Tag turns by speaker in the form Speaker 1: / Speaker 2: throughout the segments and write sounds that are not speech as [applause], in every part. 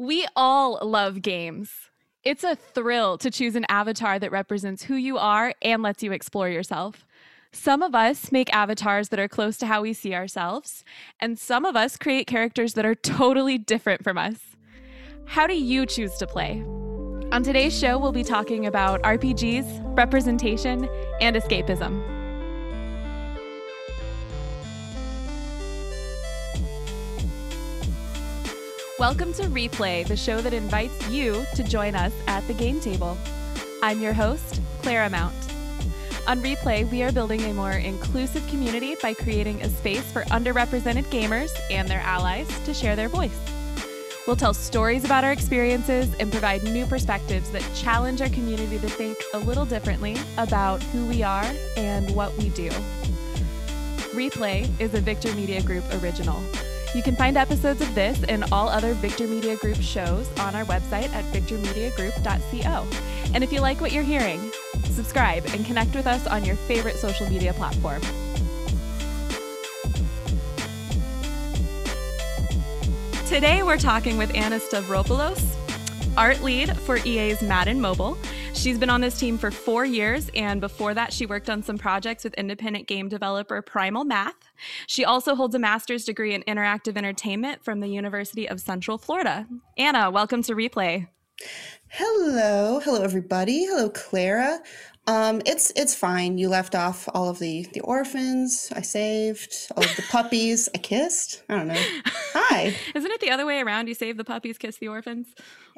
Speaker 1: We all love games. It's a thrill to choose an avatar that represents who you are and lets you explore yourself. Some of us make avatars that are close to how we see ourselves, and some of us create characters that are totally different from us. How do you choose to play? On today's show, we'll be talking about RPGs, representation, and escapism. Welcome to Replay, the show that invites you to join us at the game table. I'm your host, Clara Mount. On Replay, we are building a more inclusive community by creating a space for underrepresented gamers and their allies to share their voice. We'll tell stories about our experiences and provide new perspectives that challenge our community to think a little differently about who we are and what we do. Replay is a Victor Media Group original. You can find episodes of this and all other Victor Media Group shows on our website at victormediagroup.co. And if you like what you're hearing, subscribe and connect with us on your favorite social media platform. Today we're talking with Anna Stavropoulos, art lead for EA's Madden Mobile. She's been on this team for four years, and before that, she worked on some projects with independent game developer Primal Math. She also holds a master's degree in interactive entertainment from the University of Central Florida. Anna, welcome to Replay.
Speaker 2: Hello, hello everybody. Hello, Clara. Um, it's it's fine. You left off all of the the orphans. I saved all of the puppies. I kissed. I don't know. [laughs] Hi.
Speaker 1: Isn't it the other way around? You save the puppies, kiss the orphans.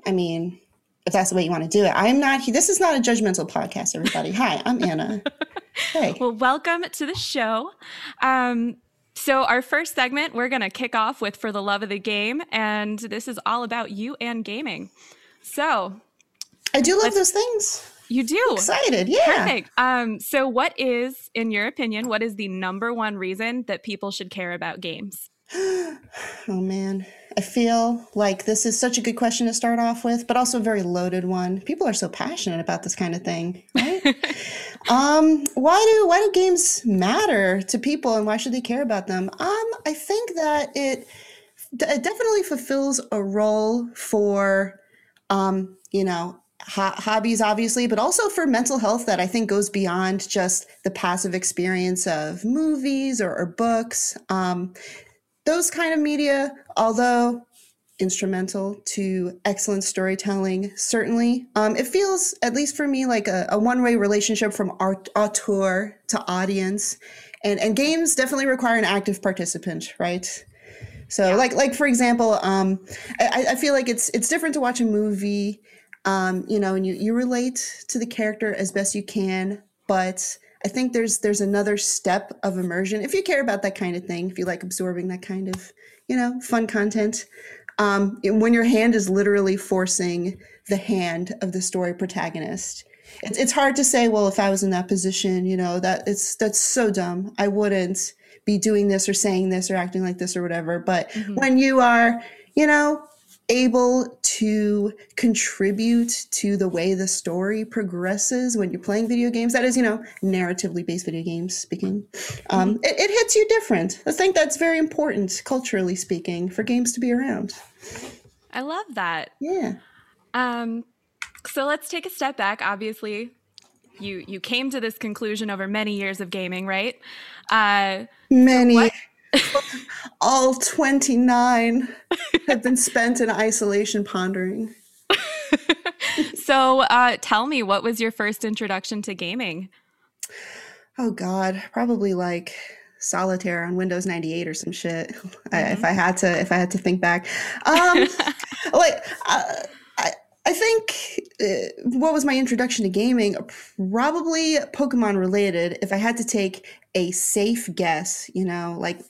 Speaker 2: I mean, if that's the way you want to do it. I'm not. This is not a judgmental podcast, everybody. Hi, I'm Anna. [laughs]
Speaker 1: Hey. Well, welcome to the show. Um, so, our first segment, we're going to kick off with For the Love of the Game. And this is all about you and gaming. So,
Speaker 2: I do love those things.
Speaker 1: You do.
Speaker 2: I'm excited. Yeah.
Speaker 1: Perfect. Um, so, what is, in your opinion, what is the number one reason that people should care about games? [gasps]
Speaker 2: oh, man. I feel like this is such a good question to start off with, but also a very loaded one. People are so passionate about this kind of thing, right? [laughs] um, why do why do games matter to people, and why should they care about them? Um, I think that it, it definitely fulfills a role for, um, you know, ho- hobbies, obviously, but also for mental health that I think goes beyond just the passive experience of movies or, or books. Um, those kind of media, although instrumental to excellent storytelling, certainly, um, it feels, at least for me, like a, a one way relationship from art, auteur to audience. And, and games definitely require an active participant, right? So, yeah. like, like for example, um, I, I feel like it's it's different to watch a movie, um, you know, and you you relate to the character as best you can, but I think there's there's another step of immersion if you care about that kind of thing, if you like absorbing that kind of you know fun content. Um, when your hand is literally forcing the hand of the story protagonist, it's it's hard to say. Well, if I was in that position, you know that it's that's so dumb. I wouldn't be doing this or saying this or acting like this or whatever. But mm-hmm. when you are, you know, able to contribute to the way the story progresses when you're playing video games. That is you know narratively based video games speaking. Um, mm-hmm. it, it, hits you different. I think that's very important culturally speaking for games to be around.
Speaker 1: I love that.
Speaker 2: Yeah.
Speaker 1: Um, so let's take a step back. Obviously you you came to this conclusion over many years of gaming right?
Speaker 2: Uh, many. what, all 29 have been spent in isolation pondering. [laughs]
Speaker 1: so, uh, tell me, what was your first introduction to gaming?
Speaker 2: Oh, God, probably like solitaire on Windows 98 or some shit. Mm-hmm. I, if mm-hmm. I had to, if I had to think back, um, [laughs] like uh, I, think uh, what was my introduction to gaming? Probably Pokemon related. If I had to take a safe guess, you know, like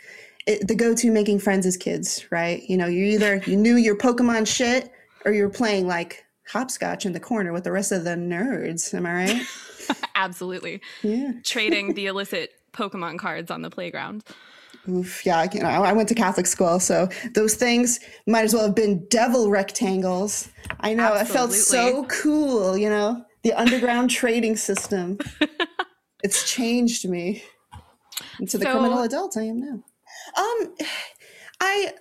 Speaker 2: it, the go-to making friends as kids, right? You know, you either you knew your Pokemon shit or you were playing like hopscotch in the corner with the rest of the nerds. Am I right? [laughs]
Speaker 1: Absolutely.
Speaker 2: Yeah.
Speaker 1: Trading [laughs] the illicit Pokemon cards on the playground.
Speaker 2: Oof, yeah, you know, I went to Catholic school, so those things might as well have been devil rectangles. I know, Absolutely. it felt so cool, you know, the underground trading system. [laughs] it's changed me into the so, criminal adult I am now. Um, I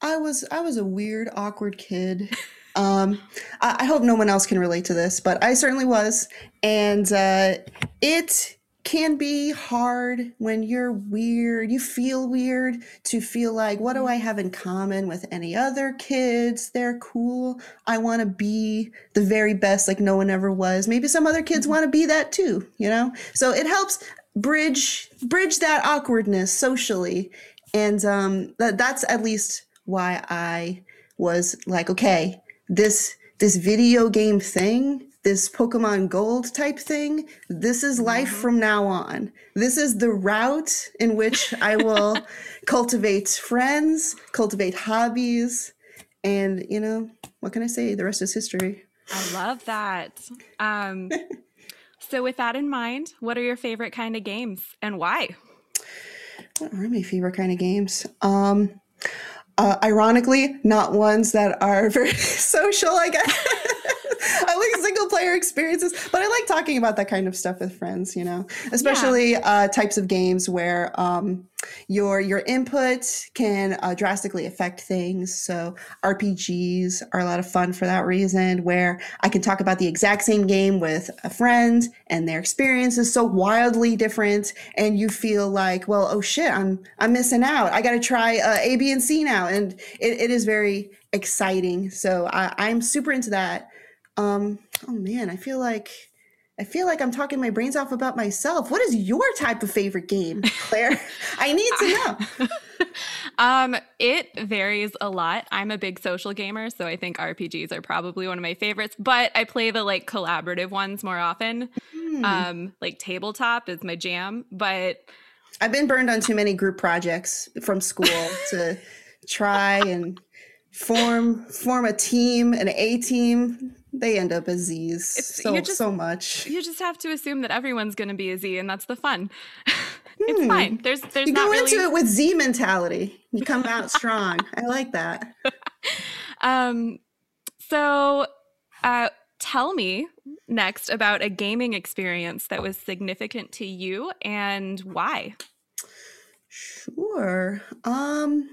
Speaker 2: I was I was a weird, awkward kid. [laughs] Um, I, I hope no one else can relate to this, but I certainly was, and uh, it can be hard when you're weird. You feel weird to feel like, what do I have in common with any other kids? They're cool. I want to be the very best, like no one ever was. Maybe some other kids want to be that too, you know? So it helps bridge bridge that awkwardness socially. And um that that's at least why I was like, okay, this this video game thing this Pokemon Gold type thing. This is life mm-hmm. from now on. This is the route in which I will [laughs] cultivate friends, cultivate hobbies, and you know, what can I say? The rest is history.
Speaker 1: I love that. Um, [laughs] so, with that in mind, what are your favorite kind of games and why?
Speaker 2: What are my favorite kind of games? Um, uh, ironically, not ones that are [laughs] very social, I guess. [laughs] I like single player experiences, but I like talking about that kind of stuff with friends, you know, especially yeah. uh, types of games where um, your your input can uh, drastically affect things. So RPGs are a lot of fun for that reason, where I can talk about the exact same game with a friend and their experience is so wildly different, and you feel like, well, oh shit, I'm I'm missing out. I got to try uh, A, B, and C now, and it, it is very exciting. So I, I'm super into that. Um, oh man, I feel like I feel like I'm talking my brains off about myself. What is your type of favorite game, [laughs] Claire? I need to
Speaker 1: know. [laughs] um, it varies a lot. I'm a big social gamer, so I think RPGs are probably one of my favorites, but I play the like collaborative ones more often. Mm. Um, like tabletop is my jam, but
Speaker 2: I've been burned on too many group projects from school [laughs] to try and form form a team, an A team they end up as Z's it's, so just, so much.
Speaker 1: You just have to assume that everyone's going to be a Z, and that's the fun. [laughs] it's hmm. fine. There's there's
Speaker 2: you
Speaker 1: go
Speaker 2: really... into it with Z mentality. You come out strong. I like that. [laughs]
Speaker 1: Um, so, uh, tell me next about a gaming experience that was significant to you and why.
Speaker 2: Sure. Um.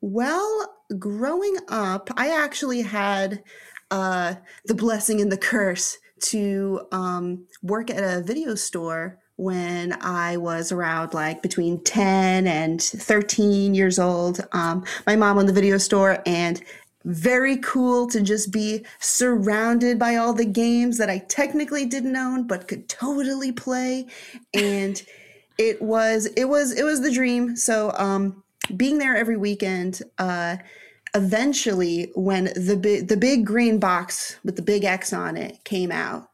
Speaker 2: Well, growing up, I actually had uh, the blessing and the curse to um, work at a video store when I was around like between 10 and 13 years old. Um, my mom owned the video store and very cool to just be surrounded by all the games that I technically didn't own but could totally play and [laughs] it was it was it was the dream so um being there every weekend uh eventually when the big the big green box with the big X on it came out,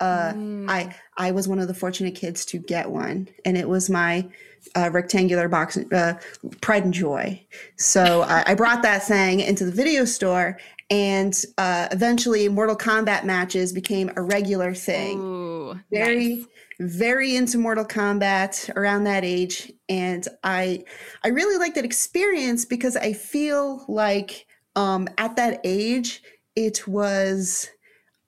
Speaker 2: uh, mm. I I was one of the fortunate kids to get one, and it was my uh, rectangular box, uh, Pride and Joy. So I brought that thing into the video store, and uh, eventually Mortal Kombat matches became a regular thing.
Speaker 1: Ooh,
Speaker 2: Very.
Speaker 1: Nice
Speaker 2: very into Mortal Kombat around that age, and I I really like that experience because I feel like um, at that age it was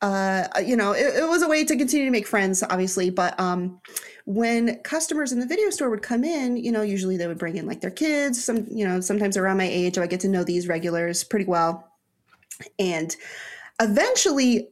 Speaker 2: uh, you know it, it, was a way to continue to make friends, obviously, but um, when customers in the video store would come in, you know, usually they would bring in like their kids. Some you know sometimes around my age, I get to know these regulars pretty well, and eventually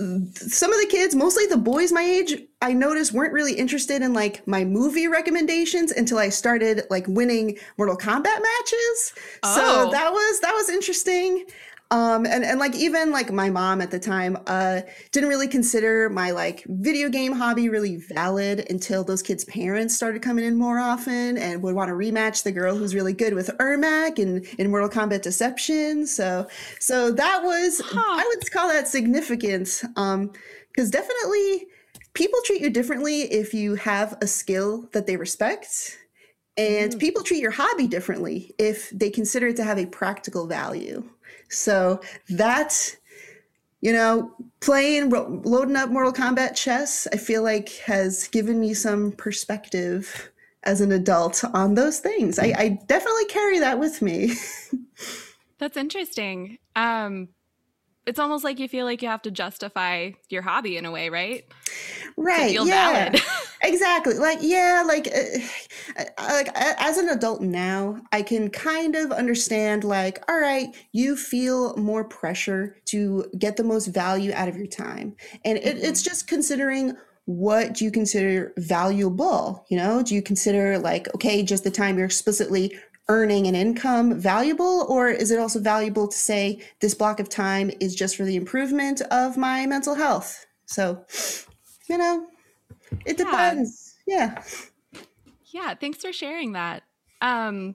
Speaker 2: some of the kids, mostly the boys my age, I noticed weren't really interested in like my movie recommendations until I started like winning Mortal Kombat matches. Oh. So that was that was interesting. Um, and, and like even like my mom at the time uh, didn't really consider my like video game hobby really valid until those kids' parents started coming in more often and would want to rematch the girl who's really good with Ermac and in Mortal Kombat Deception. So so that was huh. I would call that significant um, because definitely people treat you differently if you have a skill that they respect. And mm. people treat your hobby differently if they consider it to have a practical value. So that, you know, playing, loading up Mortal Kombat chess, I feel like has given me some perspective as an adult on those things. I, I definitely carry that with me. [laughs]
Speaker 1: That's interesting. Um, it's almost like you feel like you have to justify your hobby in a way, right?
Speaker 2: right yeah [laughs] exactly like yeah like uh, like as an adult now i can kind of understand like all right you feel more pressure to get the most value out of your time. And it, mm-hmm. it's just considering what do you consider valuable you know? Do you consider like okay just the time you're explicitly earning an income valuable or is it also valuable to say this block of time is just for the improvement of my mental health? So you know it depends. yeah
Speaker 1: Yeah, thanks for sharing that. Um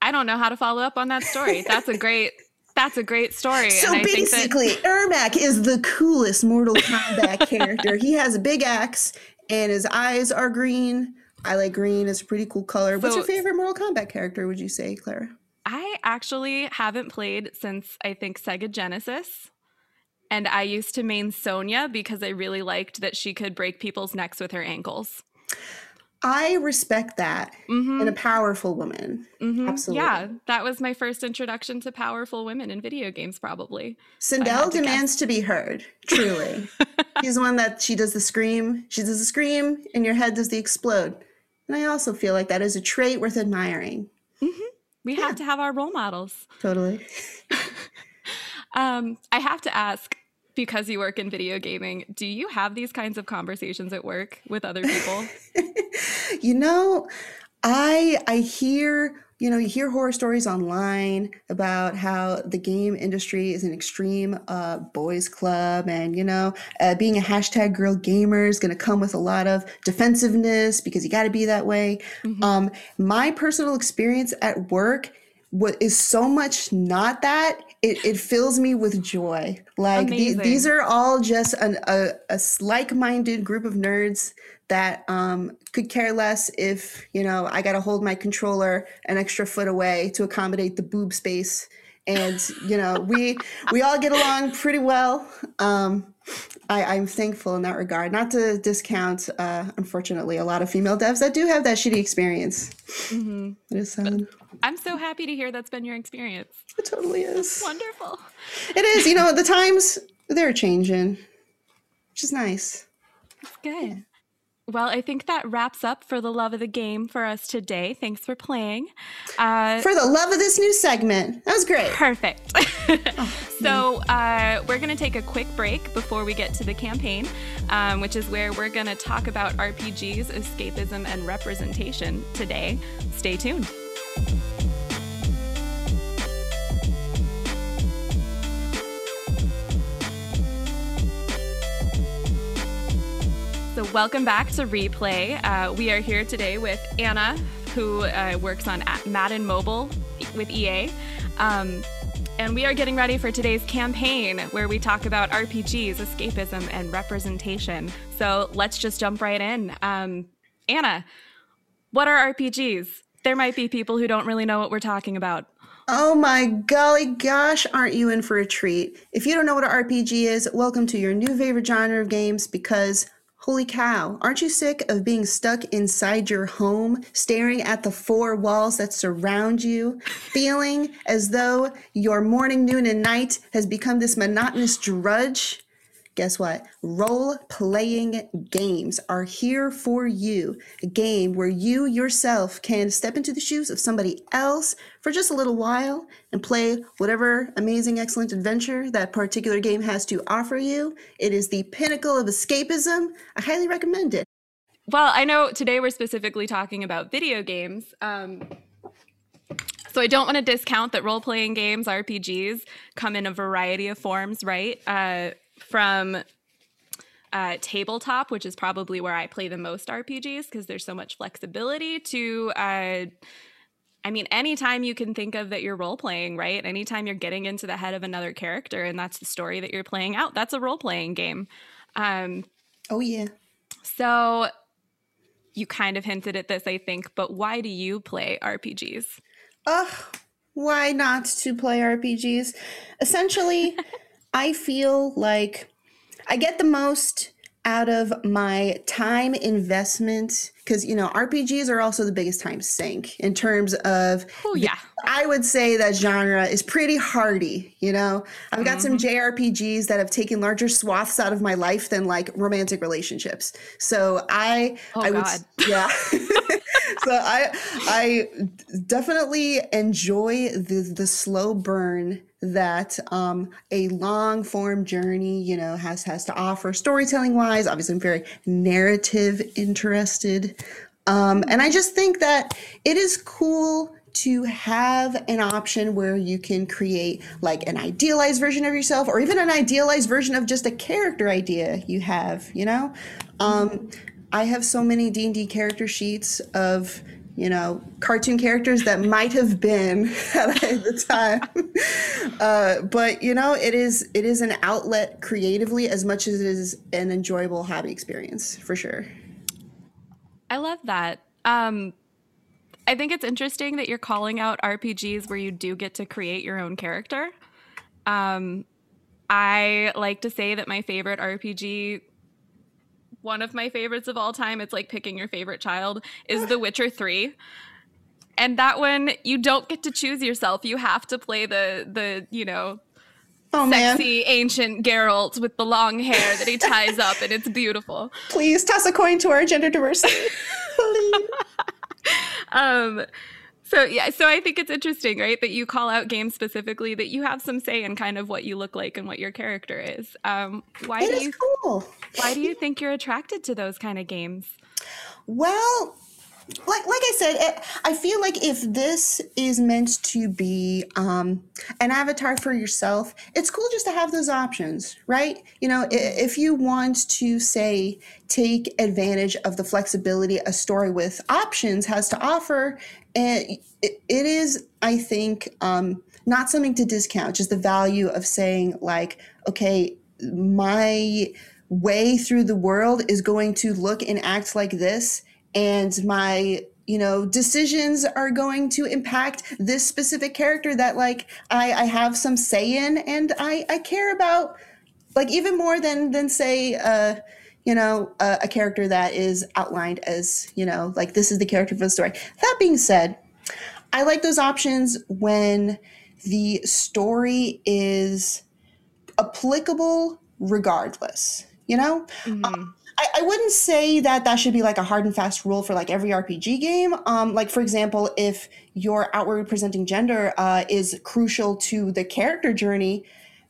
Speaker 1: I don't know how to follow up on that story. That's a great [laughs] that's a great story.
Speaker 2: so
Speaker 1: and I think that
Speaker 2: basically ermac is the coolest mortal kombat [laughs] character he has a big axe and his eyes are green i like green it's a pretty cool color what's your favorite mortal kombat character would you say clara
Speaker 1: I actually haven't played since I think Sega Genesis. And I used to main Sonya because I really liked that she could break people's necks with her ankles.
Speaker 2: i respect that
Speaker 1: hmm
Speaker 2: in a powerful woman
Speaker 1: hmm
Speaker 2: absolutely.
Speaker 1: Yeah, that was my first introduction to powerful women in video games, probably.
Speaker 2: Sindel
Speaker 1: to
Speaker 2: demands to be heard. Truly, [laughs] she's the one that she does the scream. She does the scream, and your head does the explode. And I also feel like that is a trait worth admiring.
Speaker 1: We have to have our role models.
Speaker 2: Totally. [laughs]
Speaker 1: Um, I have to ask because you work in video gaming, do you have these kinds of conversations at work with other people? [laughs]
Speaker 2: You know, I I hear you know you hear horror stories online about how the game industry is an extreme uh, boys club, and you know uh, being a hashtag girl gamer is going to come with a lot of defensiveness because you got to be that way. Um, my personal experience at work what is so much not that it, it fills me with joy. Like the, these are all just an, a, a like-minded group of nerds that um, could care less if you know i gotta hold my controller an extra foot away to accommodate the boob space. And you know we we all get along pretty well. Um, I, I'm thankful in that regard. Not to discount, uh, unfortunately, a lot of female devs that do have that shitty experience.
Speaker 1: Mhm.
Speaker 2: It is sad.
Speaker 1: I'm so happy to hear that's been your experience.
Speaker 2: It totally is.
Speaker 1: Wonderful.
Speaker 2: It is. You know, the times they're changing, which is nice.
Speaker 1: It's Good. Well, I think that wraps up for the love of the game for us today. Thanks for playing. Uh,
Speaker 2: For the love of this new segment, that was great.
Speaker 1: Perfect. [laughs] so, uh, we're going to take a quick break before we get to the campaign, um, which is where we're going to talk about RPGs, escapism, and representation today. Stay tuned. So, welcome back to Replay. Uh, we are here today with Anna, who uh, works on Madden Mobile with EA. Um, and we are getting ready for today's campaign where we talk about RPGs, escapism, and representation. So, let's just jump right in. Um, Anna, what are RPGs? There might be people who don't really know what we're talking about.
Speaker 2: Oh my golly gosh, aren't you in for a treat? If you don't know what an RPG is, welcome to your new favorite genre of games because holy cow, aren't you sick of being stuck inside your home, staring at the four walls that surround you, feeling as though your morning, noon, and night has become this monotonous drudge? Guess what? Role playing games are here for you. A game where you yourself can step into the shoes of somebody else for just a little while and play whatever amazing, excellent adventure that particular game has to offer you. It is the pinnacle of escapism. I highly recommend it.
Speaker 1: Well, I know today we're specifically talking about video games. Um, so I don't want to discount that role playing games, RPGs, come in a variety of forms, right? Uh, from uh, tabletop, which is probably where I play the most RPGs because there's so much flexibility, to uh, I mean, anytime you can think of that you're role playing, right? Anytime you're getting into the head of another character and that's the story that you're playing out, that's a role playing game. Um,
Speaker 2: Oh, yeah.
Speaker 1: so you kind of hinted at this, I think, but why do you play RPGs?
Speaker 2: Ugh, why not to play RPGs? Essentially, [laughs] I feel like I get the most out of my time investment because you know rpgs are also the biggest time sink in terms of
Speaker 1: oh yeah
Speaker 2: i would say that genre is pretty hardy you know i've got mm-hmm. some jrpgs that have taken larger swaths out of my life than like romantic relationships so i
Speaker 1: oh,
Speaker 2: i
Speaker 1: would
Speaker 2: God. yeah [laughs] [laughs] so i i definitely enjoy the the slow burn that um, a long form journey, you know, has has to offer storytelling wise. Obviously, I'm very narrative interested, um, and I just think that it is cool to have an option where you can create like an idealized version of yourself or even an idealized version of just a character idea you have you know um, i have so many d&d character sheets of you know, cartoon characters that might have been [laughs] at the time. [laughs] Uh, but you know, it is it is an outlet creatively as much as it is an enjoyable hobby experience for sure.
Speaker 1: I love that. Um, I think it's interesting that you're calling out RPGs where you do get to create your own character. Um, I like to say that my favorite RPG one of my favorites of all time. It's like picking your favorite child is The Witcher 3. And that one you don't get to choose yourself. You have to play the the, you know,
Speaker 2: Oh,
Speaker 1: sexy man. ancient Geralt with the long hair that he ties up, and it's beautiful. [laughs]
Speaker 2: Please toss a coin to our gender diversity. [laughs]
Speaker 1: um, so yeah, so I think it's interesting, right, that you call out games specifically that you have some say in kind of what you look like and what your character is. Um, why
Speaker 2: it
Speaker 1: do you
Speaker 2: cool.
Speaker 1: Why do you think you're attracted to those kind of games?
Speaker 2: Well, like like I said, it, I feel like if this is meant to be um, an avatar for yourself, it's cool just to have those options, right? You know, if you want to say take advantage of the flexibility a story with options has to offer, and it, it is, I think, um, not something to discount. Just the value of saying like, okay, my way through the world is going to look and act like this and my you know decisions are going to impact this specific character that like i i have some say in and i i care about like even more than than say uh you know a, a character that is outlined as you know like this is the character for the story that being said i like those options when the story is applicable regardless you know mm-hmm. um, I, I, wouldn't say that that should be like a hard and fast rule for like every RPG game. Um, like for example, if your outward presenting gender uh, is crucial to the character journey,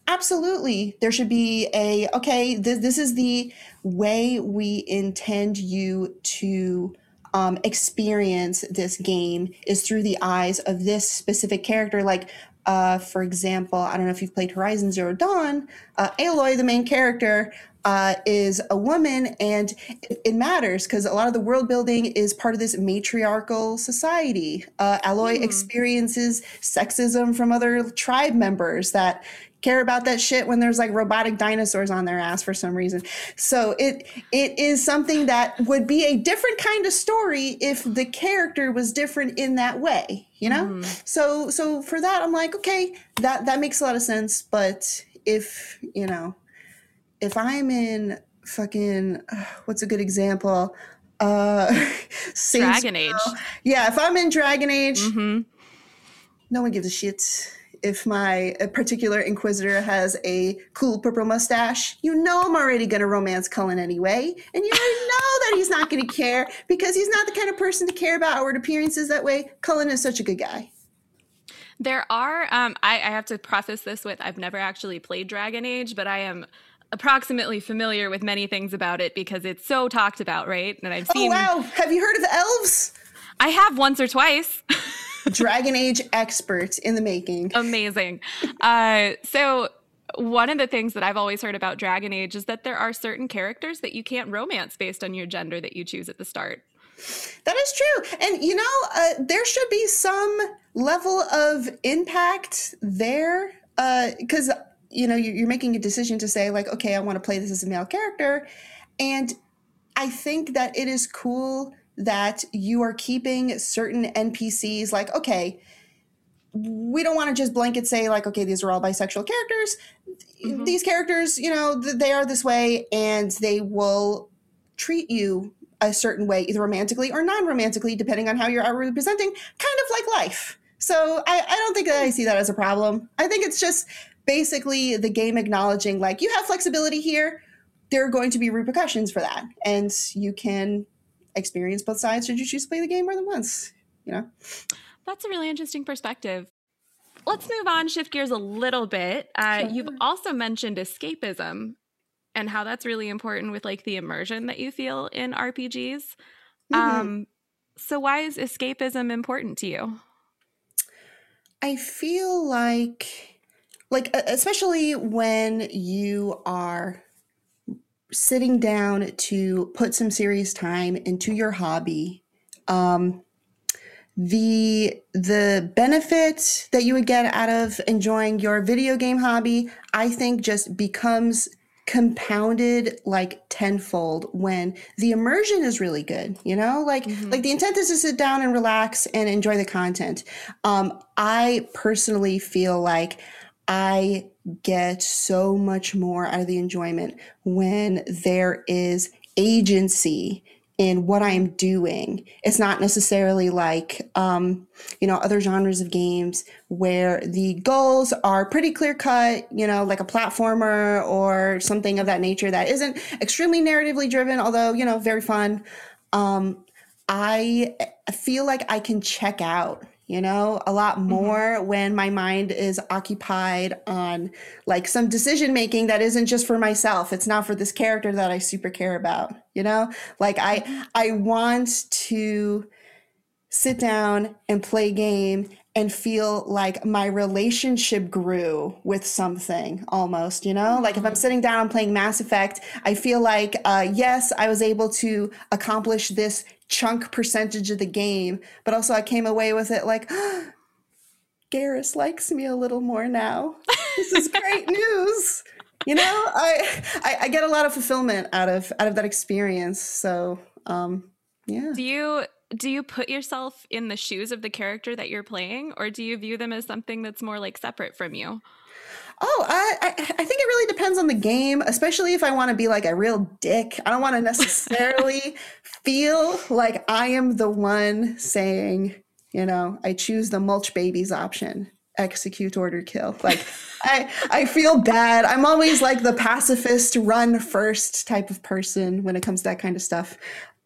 Speaker 2: absolutely there should be a okay. This this is the way we intend you to um, experience this game is through the eyes of this specific character. Like uh, for example, I don't know if you've played Horizon Zero Dawn. Uh, Aloy, the main character, uh, is a woman, and it, it matters because a lot of the world building is part of this matriarchal society. Uh, Aloy mm. experiences sexism from other tribe members that care about that shit when there's like robotic dinosaurs on their ass for some reason. So it it is something that would be a different kind of story if the character was different in that way, you know? Mm. So so for that I'm like, okay, that that makes a lot of sense, but if, you know, if I'm in fucking [sighs] what's a good example? Uh [laughs]
Speaker 1: Dragon Age.
Speaker 2: Yeah, if I'm in Dragon Age, mm-hmm. no one gives a shit if my particular inquisitor has a cool purple mustache, you know I'm already going to romance Cullen anyway. And you already know that he's not going [laughs] to care because he's not the kind of person to care about outward appearances that way. Cullen is such a good guy.
Speaker 1: There are, um, I, I have to preface this with I've never actually played Dragon Age, but I am approximately familiar with many things about it because it's so talked about, right?
Speaker 2: And I've oh, seen. Oh, wow. Have you heard of elves?
Speaker 1: I have once or twice. [laughs]
Speaker 2: Dragon Age expert in the making.
Speaker 1: Amazing. Uh, so, one of the things that I've always heard about Dragon Age is that there are certain characters that you can't romance based on your gender that you choose at the start.
Speaker 2: That is true. And, you know, uh, there should be some level of impact there because, uh, you know, you're making a decision to say, like, okay, I want to play this as a male character. And I think that it is cool that you are keeping certain NPCs like, okay, we don't want to just blanket say like okay these are all bisexual characters mm-hmm. these characters, you know, they are this way and they will treat you a certain way, either romantically or non romantically, depending on how you're outwardly presenting, kind of like life. So I, I don't think that I see that as a problem. I think it's just basically the game acknowledging, like, you have flexibility here. There are going to be repercussions for that. And you can experience both sides should you choose to play the game more than once, you know?
Speaker 1: That's a really interesting perspective. Let's move on, shift gears a little bit. Uh, sure. You've also mentioned escapism and how that's really important with like the immersion that you feel in RPGs. Mm-hmm. Um, so, why is escapism important to you?
Speaker 2: I feel like, like, especially when you are sitting down to put some serious time into your hobby, um, the the benefit that you would get out of enjoying your video game hobby, I think, just becomes compounded like tenfold when the immersion is really good you know like mm-hmm. like the intent is to sit down and relax and enjoy the content um i personally feel like i get so much more out of the enjoyment when there is agency in what I'm doing. It's not necessarily like, um, you know, other genres of games where the goals are pretty clear cut, you know, like a platformer or something of that nature that isn't extremely narratively driven, although, you know, very fun. Um, I feel like I can check out you know, a lot mm-hmm. more mm-hmm. when my mind is occupied on like some decision making that isn't just for myself. It's not for this character that I super care about, you know? Like I mm-hmm. I want to sit down and play game and feel like my relationship grew with something almost, you know? Like if I'm mm-hmm. sitting down and playing Mass Effect, I feel like, uh, yes, I was able to accomplish this chunk percentage of the game, but also I came away with it like, oh, [gasps] Garrus likes me a little more now. This is great [laughs] news. You know, I, I, I get a lot of fulfillment out of out of that experience. So, um, yeah.
Speaker 1: Do you do you put yourself in the shoes of the character that you're playing or do you view them as something that's more like separate from you
Speaker 2: oh i i, I think it really depends on the game especially if i want to be like a real dick. I don't want to necessarily [laughs] feel like i am the one saying you know i choose the mulch babies option execute order kill. Like [laughs] i i feel bad. I'm always like the pacifist run first type of person when it comes to that kind of stuff.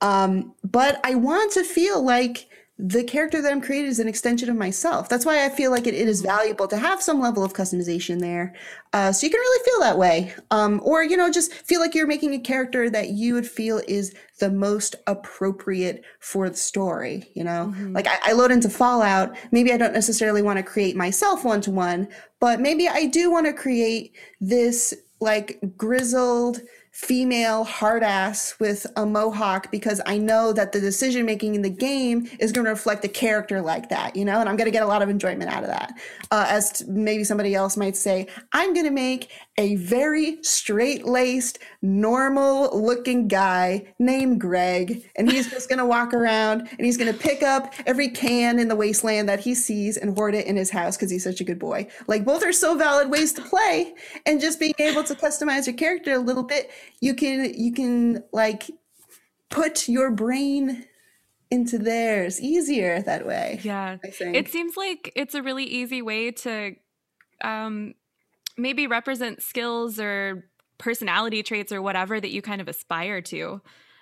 Speaker 2: Um, but I want to feel like the character that I'm creating is an extension of myself. That's why I feel like it, it is valuable to have some level of customization there. Uh, so you can really feel that way. Um, or, you know, just feel like you're making a character that you would feel is the most appropriate for the story. You know, mm-hmm. like I, I load into Fallout. Maybe I don't necessarily want to create myself one to one, but maybe I do want to create this like grizzled, female hard ass with a mohawk because I know that the decision making in the game is going to reflect a character like that, you know, and I'm going to get a lot of enjoyment out of that. Uh, as maybe somebody else might say, I'm going to make a very straight laced, normal looking guy named Greg, and he's just going to walk around and he's going to pick up every can in the wasteland that he sees and hoard it in his house because he's such a good boy. Like, both are so valid ways to play, and just being able to customize your character a little bit, you can, you can like put your brain into theirs easier that way.
Speaker 1: Yeah. It seems like it's a really easy way to um maybe represent skills or personality traits or whatever that you kind of aspire to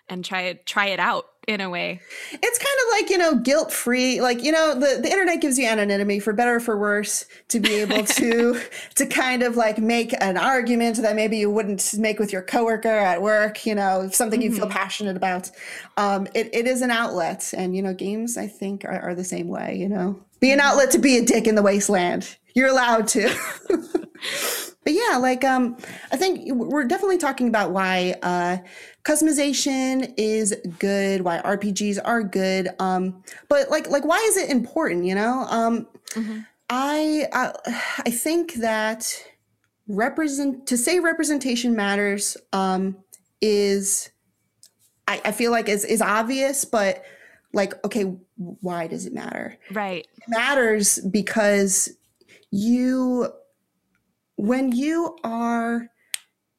Speaker 1: and try it try it out in a way.
Speaker 2: It's kind of like, you know, guilt free. Like, you know, the, the internet gives you anonymity for better or for worse to be able [laughs] to to kind of like make an argument that maybe you wouldn't make with your coworker at work, you know, something mm-hmm. you feel mm-hmm. passionate about. Um, it, it is an outlet. And, you know, games I think are, are the same way, you know. Be an outlet to be a dick in the wasteland. You're allowed to. [laughs] but yeah, like um, I think we're definitely talking about why uh, customization is good, why RPGs are good. Um, but like like why is it important? You know, um, mm-hmm. I, I I think that represent to say representation matters um, is I, I feel like is is obvious, but like okay, why does it matter?
Speaker 1: Right,
Speaker 2: it matters because you when you are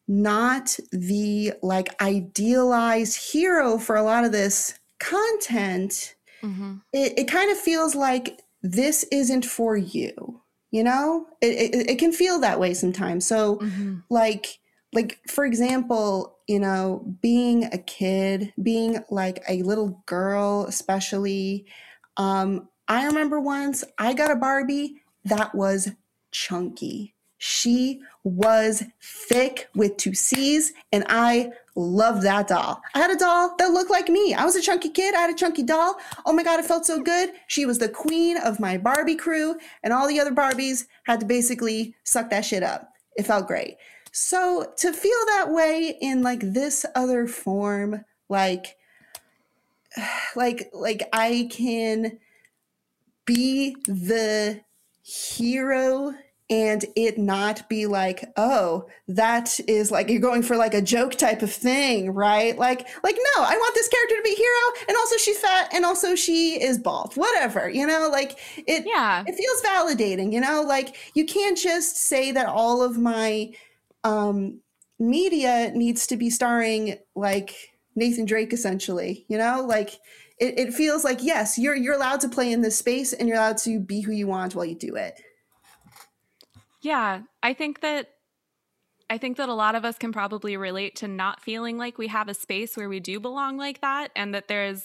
Speaker 2: not the like idealized hero for a lot of this content, mm-hmm. it, it kind of feels like this isn't for you. You know, it, it, it can feel that way sometimes. So, mm-hmm. like, like for example, you know, being a kid, being like a little girl, especially. Um, I remember once I got a Barbie that was chunky. She was thick with two C's, and I loved that doll. I had a doll that looked like me. I was a chunky kid. I had a chunky doll. Oh my God, it felt so good. She was the queen of my Barbie crew, and all the other Barbies had to basically suck that shit up. It felt great. So to feel that way in like this other form, like, [sighs] like, like I can be the hero and it not be like oh that is like you're going for like a joke type of thing right? Like like no i want this character to be hero and also she's fat and also she is bald whatever you know? Like it yeah. it feels validating you know? Like you can't just say that all of my um media needs to be starring like nathan drake essentially you know? Like it, it feels like yes you're you're allowed to play in this space and you're allowed to be who you want while you do it.
Speaker 1: Yeah, I think that I think that a lot of us can probably relate to not feeling like we have a space where we do belong like that and that there's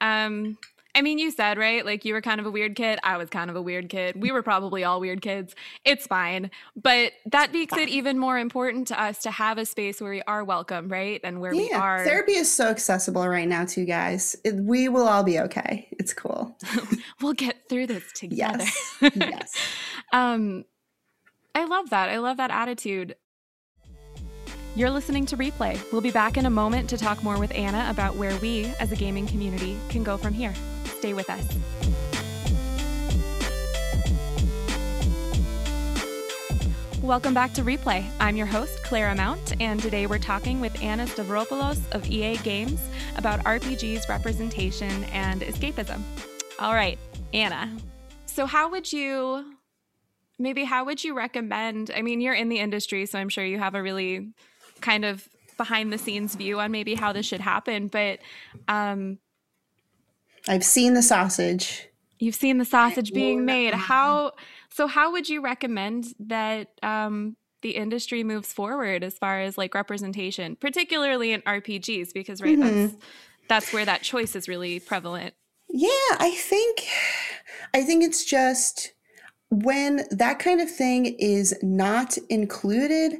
Speaker 1: um I mean, you said, right? Like you were kind of a weird kid. I was kind of a weird kid. We were probably all weird kids. It's fine. But that makes it even more important to us to have a space where we are welcome, right? And where yeah, we are.
Speaker 2: Therapy is so accessible right now, too, guys. It, we will all be okay. It's cool. [laughs]
Speaker 1: we'll get through this together. Yes. yes. [laughs] um, I love that. I love that attitude. You're listening to Replay. We'll be back in a moment to talk more with Anna about where we, as a gaming community, can go from here. Stay with us. Welcome back to Replay. I'm your host, Clara Mount, and today we're talking with Anna Stavropoulos of EA Games about RPGs, representation, and escapism. All right, Anna. So, how would you maybe how would you recommend? I mean, you're in the industry, so I'm sure you have a really kind of behind the scenes view on maybe how this should happen, but um,
Speaker 2: I've seen the sausage.
Speaker 1: You've seen the sausage being made. How so? How would you recommend that um, the industry moves forward as far as like representation, particularly in RPGs, because right, mm-hmm. that's that's where that choice is really prevalent.
Speaker 2: Yeah, I think I think it's just when that kind of thing is not included,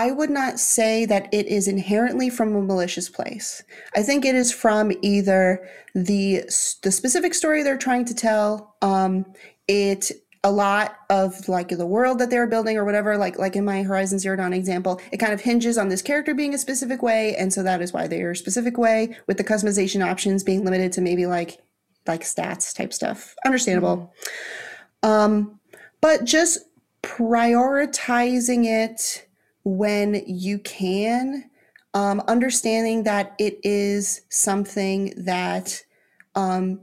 Speaker 2: I would not say that it is inherently from a malicious place. I think it is from either the the specific story they're trying to tell, um, it a lot of like the world that they're building or whatever like like in my horizon zero dawn example it kind of hinges on this character being a specific way and so that is why they are a specific way with the customization options being limited to maybe like like stats type stuff understandable mm-hmm. um but just prioritizing it when you can, um, understanding that it is something that, um,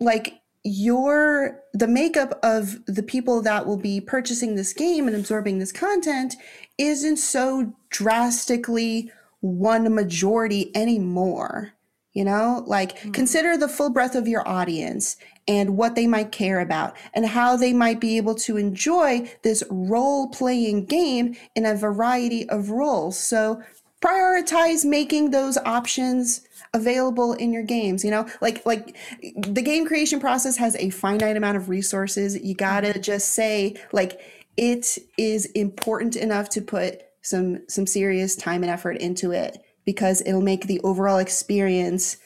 Speaker 2: like, your the makeup of the people that will be purchasing this game and absorbing this content isn't so drastically one majority anymore you know like mm-hmm. consider the full breadth of your audience and what they might care about and how they might be able to enjoy this role playing game in a variety of roles. So prioritize making those options available in your games you know like like the game creation process has a finite amount of resources you gotta mm-hmm. just say like it is important enough to put some some serious time and effort into it because it'll make the overall experience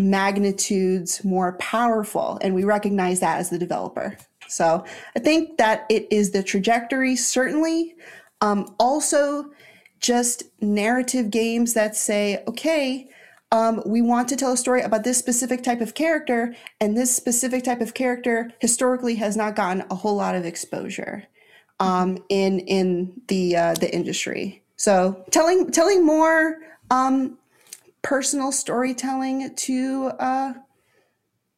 Speaker 2: magnitudes more powerful. And we recognize that as the developer. So I think that it is the trajectory, certainly. Um, also, just narrative games that say, okay, um, we want to tell a story about this specific type of character, and this specific type of character historically has not gotten a whole lot of exposure um, in in the uh, the industry. So telling telling more um, personal storytelling to uh,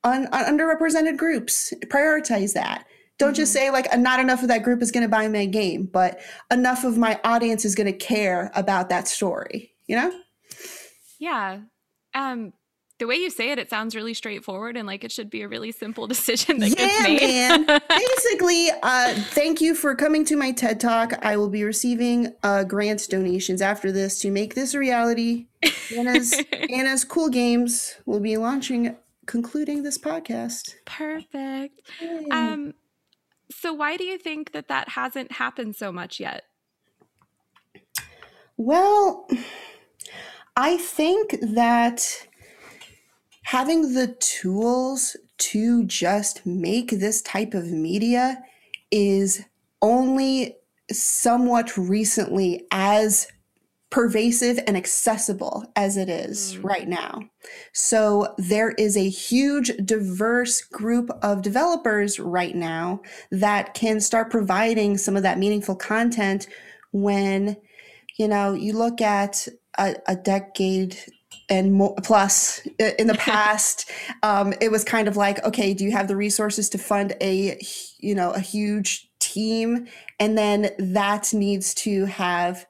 Speaker 2: un- underrepresented groups. Prioritize that. Don't just say like not enough of that group is going to buy my game, but enough of my audience is going to care about that story, you know?
Speaker 1: Yeah. Um the way you say it, it sounds really straightforward and like it should be a really simple [laughs] decision that
Speaker 2: yeah,
Speaker 1: gets made.
Speaker 2: man. [laughs] Basically, uh, thank you for coming to my TED Talk. I will be receiving uh, grant donations after this to make this a reality. Anna's, [laughs] Anna's Cool Games will be launching, concluding this podcast.
Speaker 1: Perfect.
Speaker 2: Yay.
Speaker 1: Um, so why do you think that that hasn't happened so much yet?
Speaker 2: Well, I think that having the tools to just make this type of media is only somewhat recently as pervasive and accessible as it is
Speaker 1: Mm.
Speaker 2: right now. So there is a huge diverse group of developers right now that can start providing some of that meaningful content when you know you look at a, a decade and more, plus in the [laughs] past um, it was kind of like okay do you have the resources to fund a you know a huge team and then that needs to have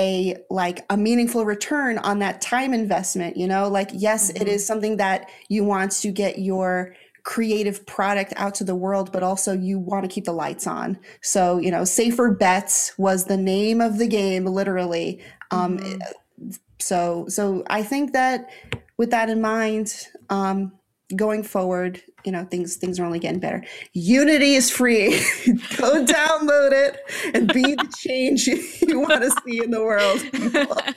Speaker 2: a like a meaningful return on that time investment you know like yes it
Speaker 1: Mhm.
Speaker 2: is something that you want to get your creative product out to the world but also you want to keep the lights on so you know safer bets was the name of the game literally um
Speaker 1: Mhm.
Speaker 2: so so i think that with that in mind um going forward you know things things are only getting better unity is free [laughs] go download it and be the change [laughs] you want to see in the world [laughs]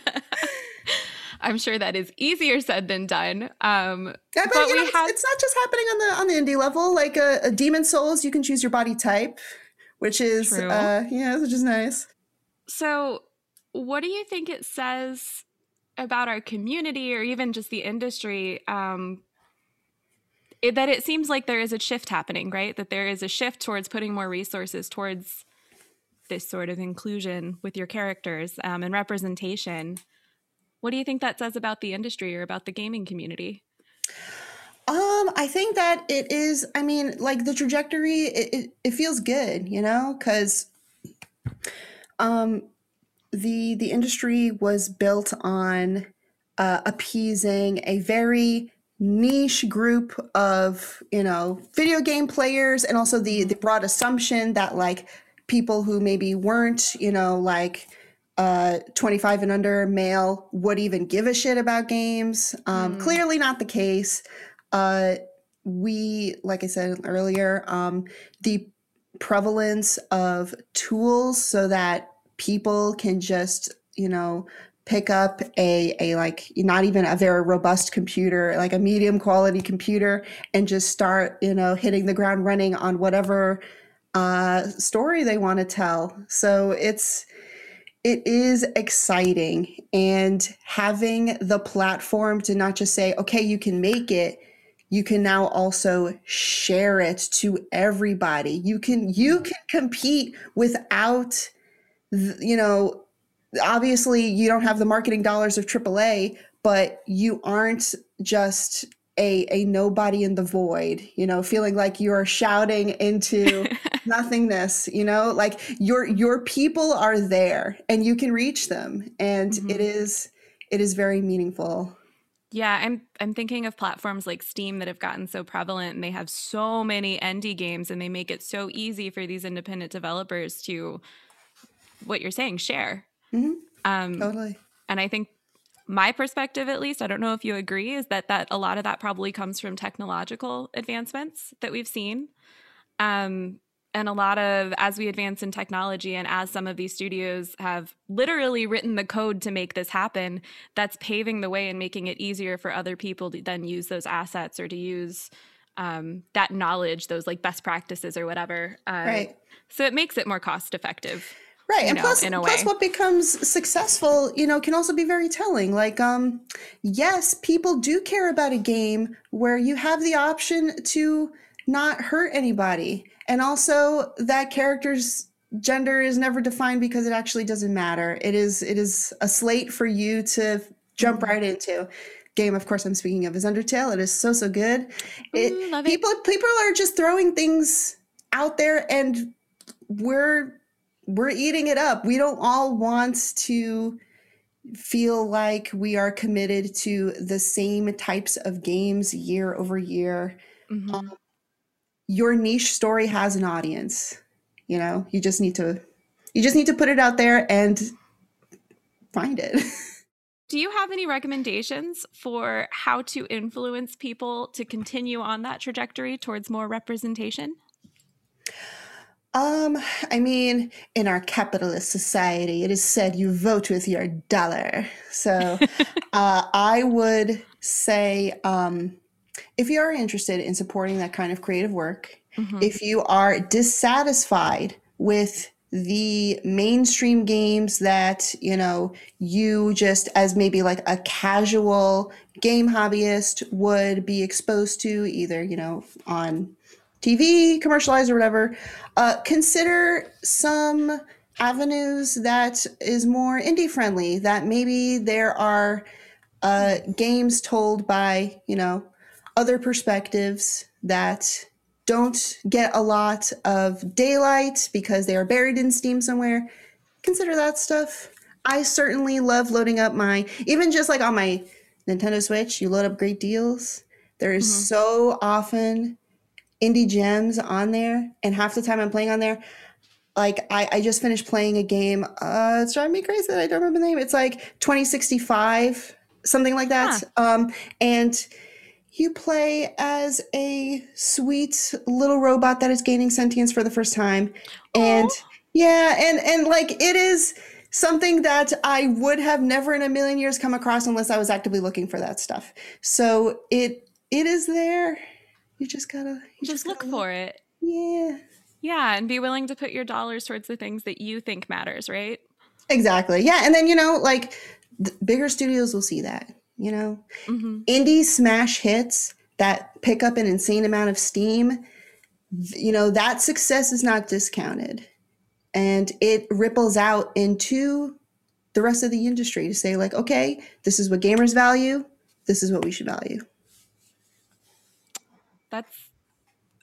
Speaker 1: I'm sure that is easier said than done. Um,
Speaker 2: Yeah, but,
Speaker 1: But we
Speaker 2: know, it's,
Speaker 1: have-
Speaker 2: it's not just happening on the on the indie level. Like a, a Demon's Souls, you can choose your body type, which is
Speaker 1: True.
Speaker 2: uh yeah, which is nice.
Speaker 1: so, what do you think it says about our community or even just the industry? Um, it, that it seems like there is a shift happening, right? That there is a shift towards putting more resources towards this sort of inclusion with your characters um, and representation. What do you think that says about the industry or about the gaming community?
Speaker 2: Um, I think that it is. I mean, like the trajectory, it it, it feels good, you know, because um, the the industry was built on uh, appeasing a very niche group of you know video game players, and also the the broad assumption that like people who maybe weren't you know like uh 25 and under male would even give a shit about games um
Speaker 1: Mm.
Speaker 2: clearly not the case uh we like i said earlier um the prevalence of tools so that people can just you know pick up a a like not even a very robust computer like a medium quality computer and just start you know hitting the ground running on whatever uh story they want to tell. So it's it is exciting. And having the platform to not just say okay you can make it you can now also share it to everybody. You can you can compete without you know obviously you don't have the marketing dollars of AAA but you aren't just a a nobody in the void you know feeling like you are shouting into [laughs] nothingness you know like your your people are there and you can reach them and
Speaker 1: Mhm.
Speaker 2: it is it is very meaningful
Speaker 1: Yeah, I'm I'm thinking of platforms like Steam that have gotten so prevalent and they have so many indie games and they make it so easy for these independent developers to what you're saying, share.
Speaker 2: Mhm.
Speaker 1: Um,
Speaker 2: totally
Speaker 1: and I think my perspective at least, I don't know if you agree, is that that a lot of that probably comes from technological advancements that we've seen. Um, and a lot of as we advance in technology and as some of these studios have literally written the code to make this happen that's paving the way and making it easier for other people to then use those assets or to use um, that knowledge those like best practices or whatever uh,
Speaker 2: right
Speaker 1: so it makes it more cost effective
Speaker 2: right and
Speaker 1: know,
Speaker 2: plus plus what becomes successful you know can also be very telling like um yes people do care about a game where you have the option to not hurt anybody and also that character's gender is never defined because it actually doesn't matter. It is it is a slate for you to jump
Speaker 1: Mhm.
Speaker 2: right into. Game of course i'm speaking of is undertale. It is so so good. It,
Speaker 1: Ooh, love it.
Speaker 2: people people are just throwing things out there and we're we're eating it up. We don't all want to feel like we are committed to the same types of games year over year. Mm-hmm. Um, your niche story has an audience. You know, you just need to you just need to put it out there and find it. [laughs]
Speaker 1: Do you have any recommendations for how to influence people to continue on that trajectory towards more representation?
Speaker 2: Um, I mean, in our capitalist society, it is said you vote with your dollar. So [laughs] uh, I would say um, if you are interested in supporting that kind of creative work, mm-hmm. if you are dissatisfied with the mainstream games that you know you just as maybe like a casual game hobbyist would be exposed to either you know on TV, commercialized or whatever, uh, consider some avenues that is more indie friendly. That maybe there are uh, games told by you know other perspectives that don't get a lot of daylight because they are buried in Steam somewhere. Consider that stuff. I certainly love loading up my even just like on my Nintendo Switch. You load up great deals. There is mm-hmm. so often indie gems on there, and half the time I'm playing on there, like I, I just finished playing a game. Uh, it's driving me crazy that I don't remember the name. It's like 2065, something like that. Huh. Um, and you play as a sweet little robot that is gaining sentience for the first time, and Aww. yeah, and and like it is something that I would have never in a million years come across unless I was actively looking for that stuff. So it it is there you just gotta
Speaker 1: you just, just look for it.
Speaker 2: Yeah.
Speaker 1: Yeah, and be willing to put your dollars towards the things that you think matters, right?
Speaker 2: Exactly. Yeah, and then you know, like bigger studios will see that. You know, mm-hmm. indie smash hits that pick up an insane amount of steam. You know that success is not discounted, and it ripples out into the rest of the industry to say like, okay, this is what gamers value. This is what we should value.
Speaker 1: That's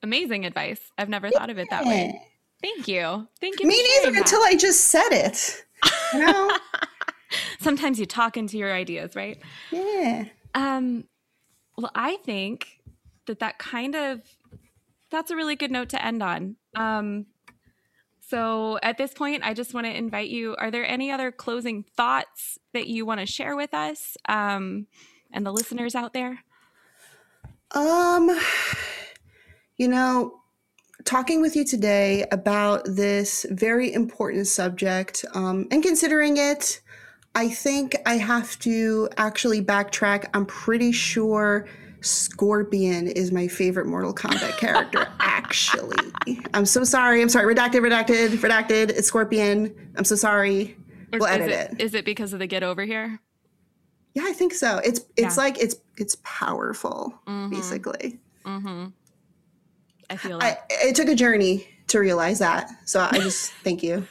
Speaker 1: amazing advice. I've never yeah. thought of it that way. Thank you. Thank you.
Speaker 2: Me neither until I just said it. You know? [laughs]
Speaker 1: Sometimes you talk into your ideas, right?
Speaker 2: Yeah.
Speaker 1: Um well, I think that that kind of that's a really good note to end on. Um so at this point, I just want to invite you. Are there any other closing thoughts that you want to share with us um, and the listeners out there?
Speaker 2: Um, you know, talking with you today about this very important subject um, and considering it, I think I have to actually backtrack. I'm pretty sure Scorpion is my favorite Mortal Kombat character, [laughs] actually. I'm so sorry. I'm sorry. Redacted, redacted, redacted. It's Scorpion. I'm so sorry. We'll
Speaker 1: is
Speaker 2: edit
Speaker 1: it,
Speaker 2: it.
Speaker 1: Is it because of the get over here?
Speaker 2: Yeah, I think so. It's it's yeah. like it's it's powerful, mm-hmm. basically.
Speaker 1: Mm-hmm. I feel
Speaker 2: like I, it took a journey to realize that. So I just [laughs] thank you.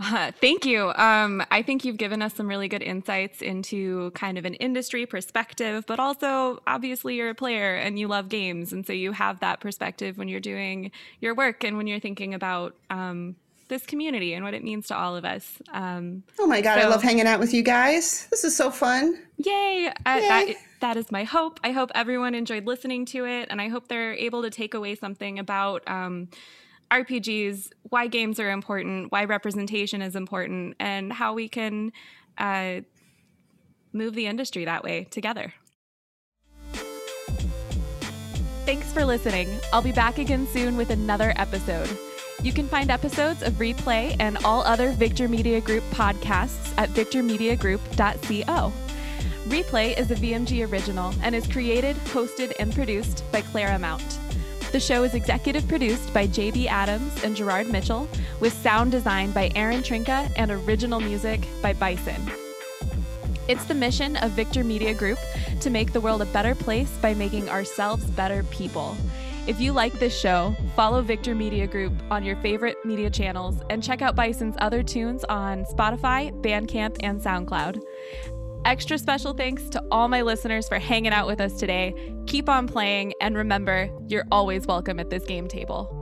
Speaker 1: Uh, thank you. Um, I think you've given us some really good insights into kind of an industry perspective, but also obviously you're a player and you love games. And so you have that perspective when you're doing your work and when you're thinking about um, this community and what it means to all of us. Um,
Speaker 2: oh my God, so, I love hanging out with you guys. This is so fun.
Speaker 1: Yay. Uh, yay. That, that is my hope. I hope everyone enjoyed listening to it, and I hope they're able to take away something about. Um, RPGs, why games are important, why representation is important, and how we can uh, move the industry that way together. Thanks for listening. I'll be back again soon with another episode. You can find episodes of Replay and all other Victor Media Group podcasts at victormediagroup.co. Replay is a VMG original and is created, hosted, and produced by Clara Mount. The show is executive produced by JB Adams and Gerard Mitchell, with sound design by Aaron Trinka and original music by Bison. It's the mission of Victor Media Group to make the world a better place by making ourselves better people. If you like this show, follow Victor Media Group on your favorite media channels and check out Bison's other tunes on Spotify, Bandcamp, and SoundCloud. Extra special thanks to all my listeners for hanging out with us today. Keep on playing, and remember, you're always welcome at this game table.